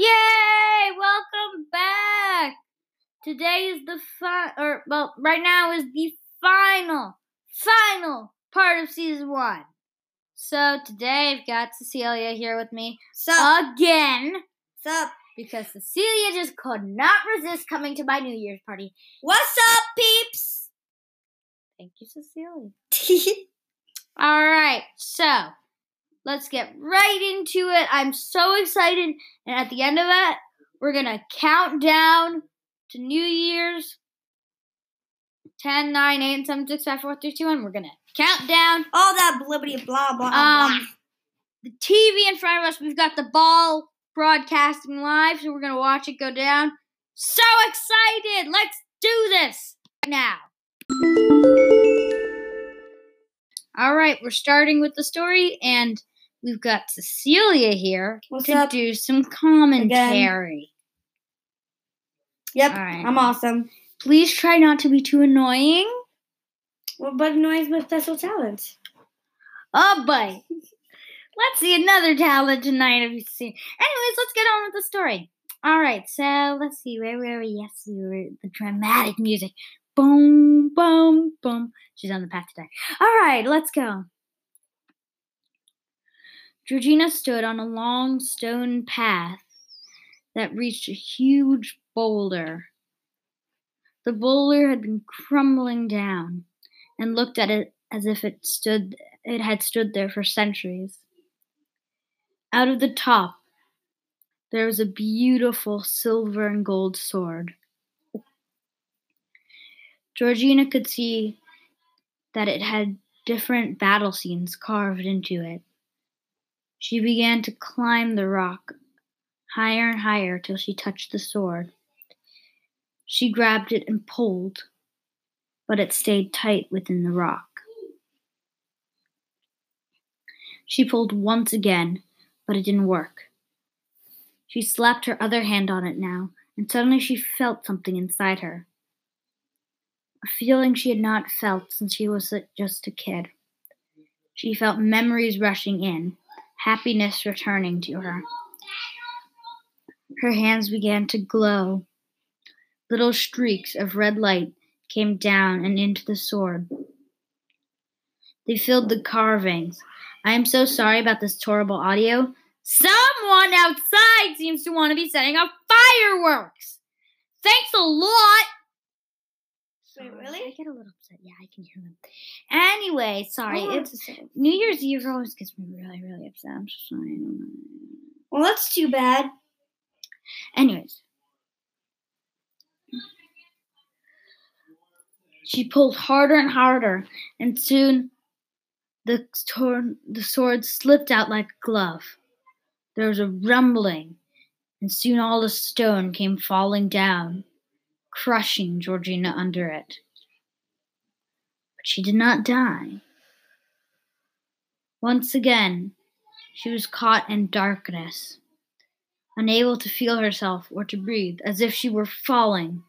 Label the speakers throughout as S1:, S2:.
S1: Yay! Welcome back. Today is the fun, or well, right now is the final, final part of season one. So today I've got Cecilia here with me
S2: Sup?
S1: again
S2: Sup?
S1: because Cecilia just could not resist coming to my New Year's party.
S2: What's up, peeps?
S1: Thank you, Cecilia. All right, so let's get right into it. I'm so excited, and at the end of it, we're gonna count down to New Year's. 10, 9, 8, 7, 6, 5, 4, 3, 2, 1. We're gonna count down.
S2: All that blibbity blah blah
S1: Um,
S2: blah.
S1: the TV in front of us, we've got the ball broadcasting live, so we're gonna watch it go down. So excited! Let's do this now. All right, we're starting with the story, and we've got Cecilia here
S2: What's
S1: to
S2: up?
S1: do some commentary.
S2: Yep,
S1: all right.
S2: I'm awesome.
S1: Please try not to be too annoying.
S2: Well, but annoys my special talent.
S1: Oh boy. Let's see another talent tonight. Have you see. Anyways, let's get on with the story. All right, so let's see where were we? Yes, we were the dramatic music. Boom, boom, boom. She's on the path to die. All right, let's go. Georgina stood on a long stone path that reached a huge boulder. The boulder had been crumbling down and looked at it as if it stood it had stood there for centuries. Out of the top there was a beautiful silver and gold sword. Georgina could see that it had different battle scenes carved into it. She began to climb the rock higher and higher till she touched the sword. She grabbed it and pulled, but it stayed tight within the rock. She pulled once again, but it didn't work. She slapped her other hand on it now, and suddenly she felt something inside her. A feeling she had not felt since she was just a kid. She felt memories rushing in, happiness returning to her. Her hands began to glow. Little streaks of red light came down and into the sword. They filled the carvings. I am so sorry about this horrible audio. Someone outside seems to want to be setting off fireworks. Thanks a lot.
S2: Wait, really?
S1: I get a little upset. Yeah, I can hear them. Anyway, sorry.
S2: Oh,
S1: It's New Year's Eve always gets me really, really upset. I'm so sorry.
S2: Well, that's too bad.
S1: Anyways. She pulled harder and harder, and soon the sword, the sword slipped out like a glove. There was a rumbling, and soon all the stone came falling down, crushing Georgina under it. But she did not die. Once again, she was caught in darkness unable to feel herself or to breathe, as if she were falling,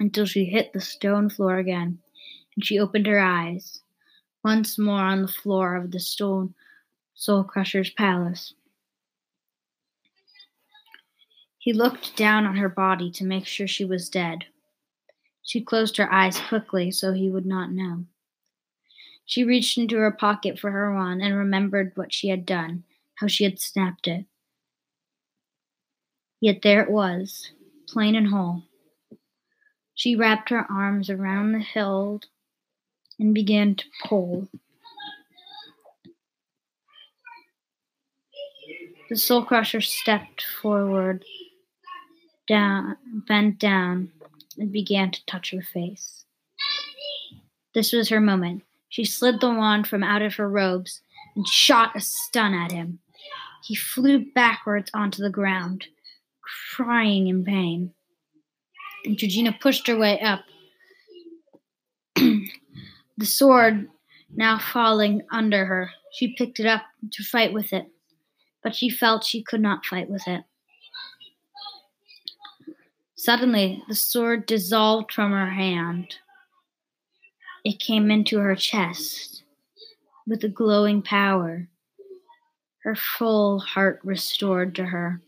S1: until she hit the stone floor again, and she opened her eyes once more on the floor of the stone soul crusher's palace. He looked down on her body to make sure she was dead. She closed her eyes quickly so he would not know. She reached into her pocket for her wand and remembered what she had done, how she had snapped it. Yet there it was, plain and whole. She wrapped her arms around the hilt and began to pull. The soul crusher stepped forward, down, bent down, and began to touch her face. This was her moment. She slid the wand from out of her robes and shot a stun at him. He flew backwards onto the ground crying in pain. And Georgina pushed her way up, the sword now falling under her. She picked it up to fight with it, but she felt she could not fight with it. Suddenly, the sword dissolved from her hand. It came into her chest with a glowing power, her full heart restored to her.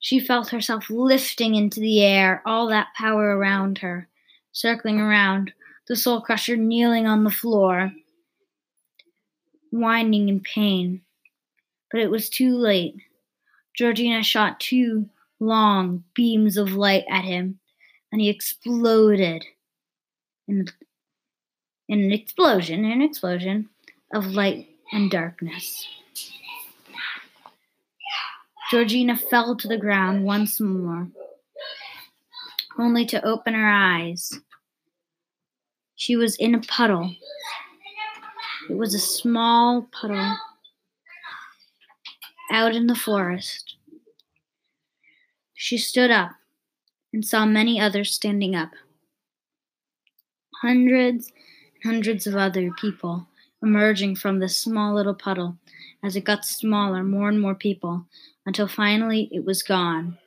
S3: She felt herself lifting into the air, all that power around her, circling around, the soul crusher kneeling on the floor, whining in pain. But it was too late. Georgina shot two long beams of light at him, and he exploded in, in an explosion, an explosion of light and darkness. Georgina fell to the ground once more, only to open her eyes. She was in a puddle. It was a small puddle out in the forest. She stood up and saw many others standing up. Hundreds and hundreds of other people emerging from this small little puddle as it got smaller, more and more people, until finally it was gone.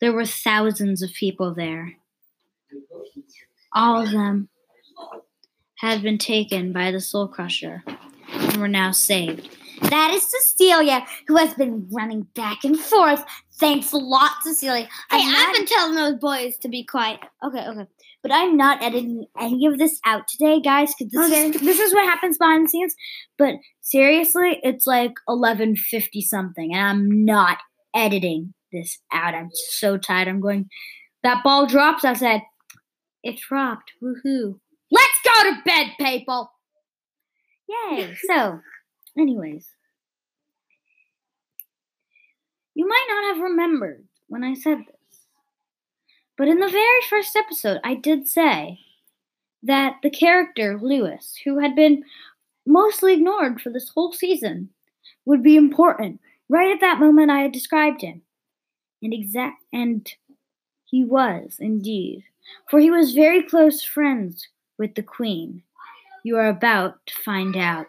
S3: There were thousands of people there. All of them had been taken by the soul crusher and were now saved.
S1: That is Cecilia, who has been running back and forth. Thanks a lot, Cecilia.
S4: Hey, I've been telling those boys to be quiet.
S1: Okay, okay. But I'm not editing any of this out today, guys, because this, oh,
S4: Okay.
S1: is, this is what happens behind the scenes. But seriously, it's like 11.50 something, and I'm not editing this out. I'm so tired. I'm going, that ball drops. I said, it dropped. Woohoo. Let's go to bed, people. Yay. so, anyways. You might not have remembered when I said this. But in the very first episode, I did say that the character, Lewis, who had been mostly ignored for this whole season, would be important. Right at that moment, I had described him. And exact, and he was indeed, for he was very close friends with the Queen. You are about to find out.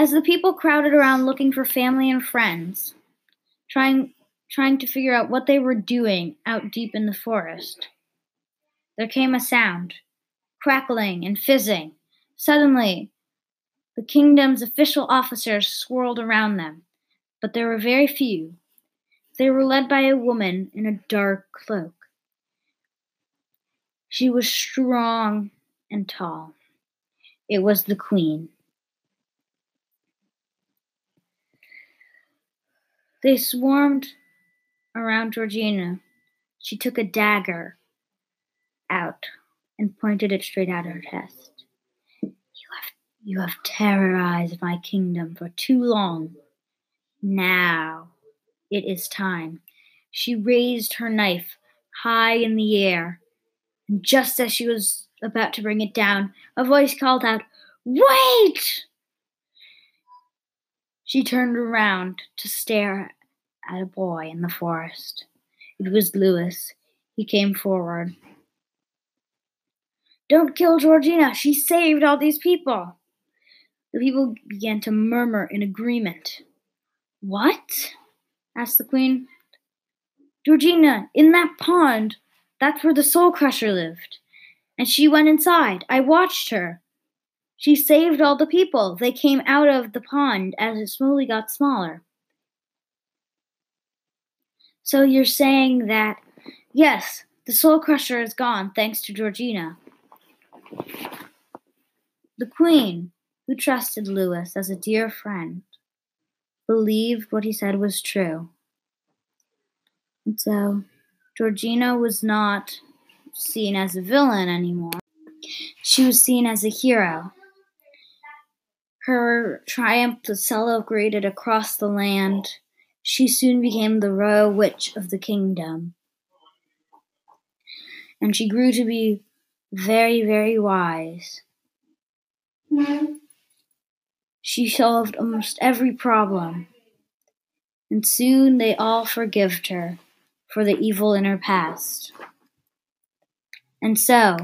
S1: As the people crowded around looking for family and friends, trying trying to figure out what they were doing out deep in the forest. There came a sound, crackling and fizzing. Suddenly, the kingdom's official officers swirled around them, but there were very few. They were led by a woman in a dark cloak. She was strong and tall. It was the queen. They swarmed around Georgina. She took a dagger out and pointed it straight at her chest. You have you have terrorized my kingdom for too long. Now it is time. She raised her knife high in the air, and just as she was about to bring it down, a voice called out, Wait! She turned around to stare at a boy in the forest. It was Lewis. He came forward. Don't kill Georgina. She saved all these people. The people began to murmur in agreement. What? asked the queen. Georgina, in that pond. That's where the soul crusher lived. And she went inside. I watched her. She saved all the people. They came out of the pond as it slowly got smaller. So you're saying that, yes, the soul crusher is gone thanks to Georgina. The queen, who trusted Lewis as a dear friend, believed what he said was true. And so Georgina was not seen as a villain anymore. She was seen as a hero. Her triumph was celebrated across the land. She soon became the royal witch of the kingdom. And she grew to be very, very wise. She solved almost every problem. And soon they all forgived her for the evil in her past. And so,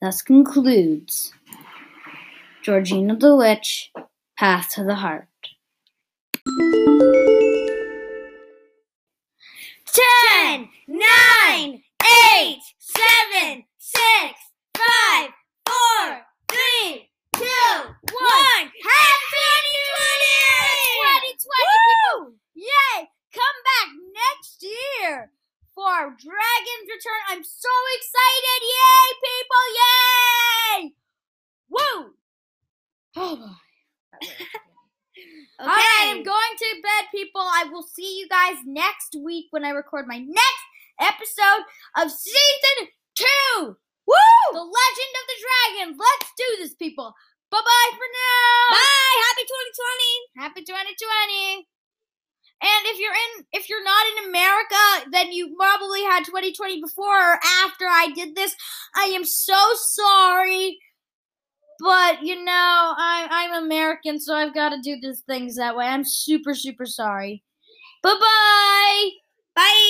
S1: thus concludes Georgina the Witch, Path to the Heart.
S4: Ten, nine, eight, seven, six, five, four, three, two, one. Happy 2020! 2020 Yay!
S1: Come back next year for Dragon's Return. I'm so excited! Yay, people! Oh boy. That was good.
S4: Okay.
S1: Right, I'm going to bed, people. I will see you guys next week when I record my next episode of season two. Woo! The Legend of the Dragons. Let's do this, people. Bye bye for now.
S4: Bye. Happy 2020.
S1: Happy 2020. And if you're in, if you're not in America, then you probably had 2020 before or after I did this. I am so sorry, but you know, I, I'm American, so I've got to do these things that way. I'm super, super sorry. Bye bye.
S4: Bye.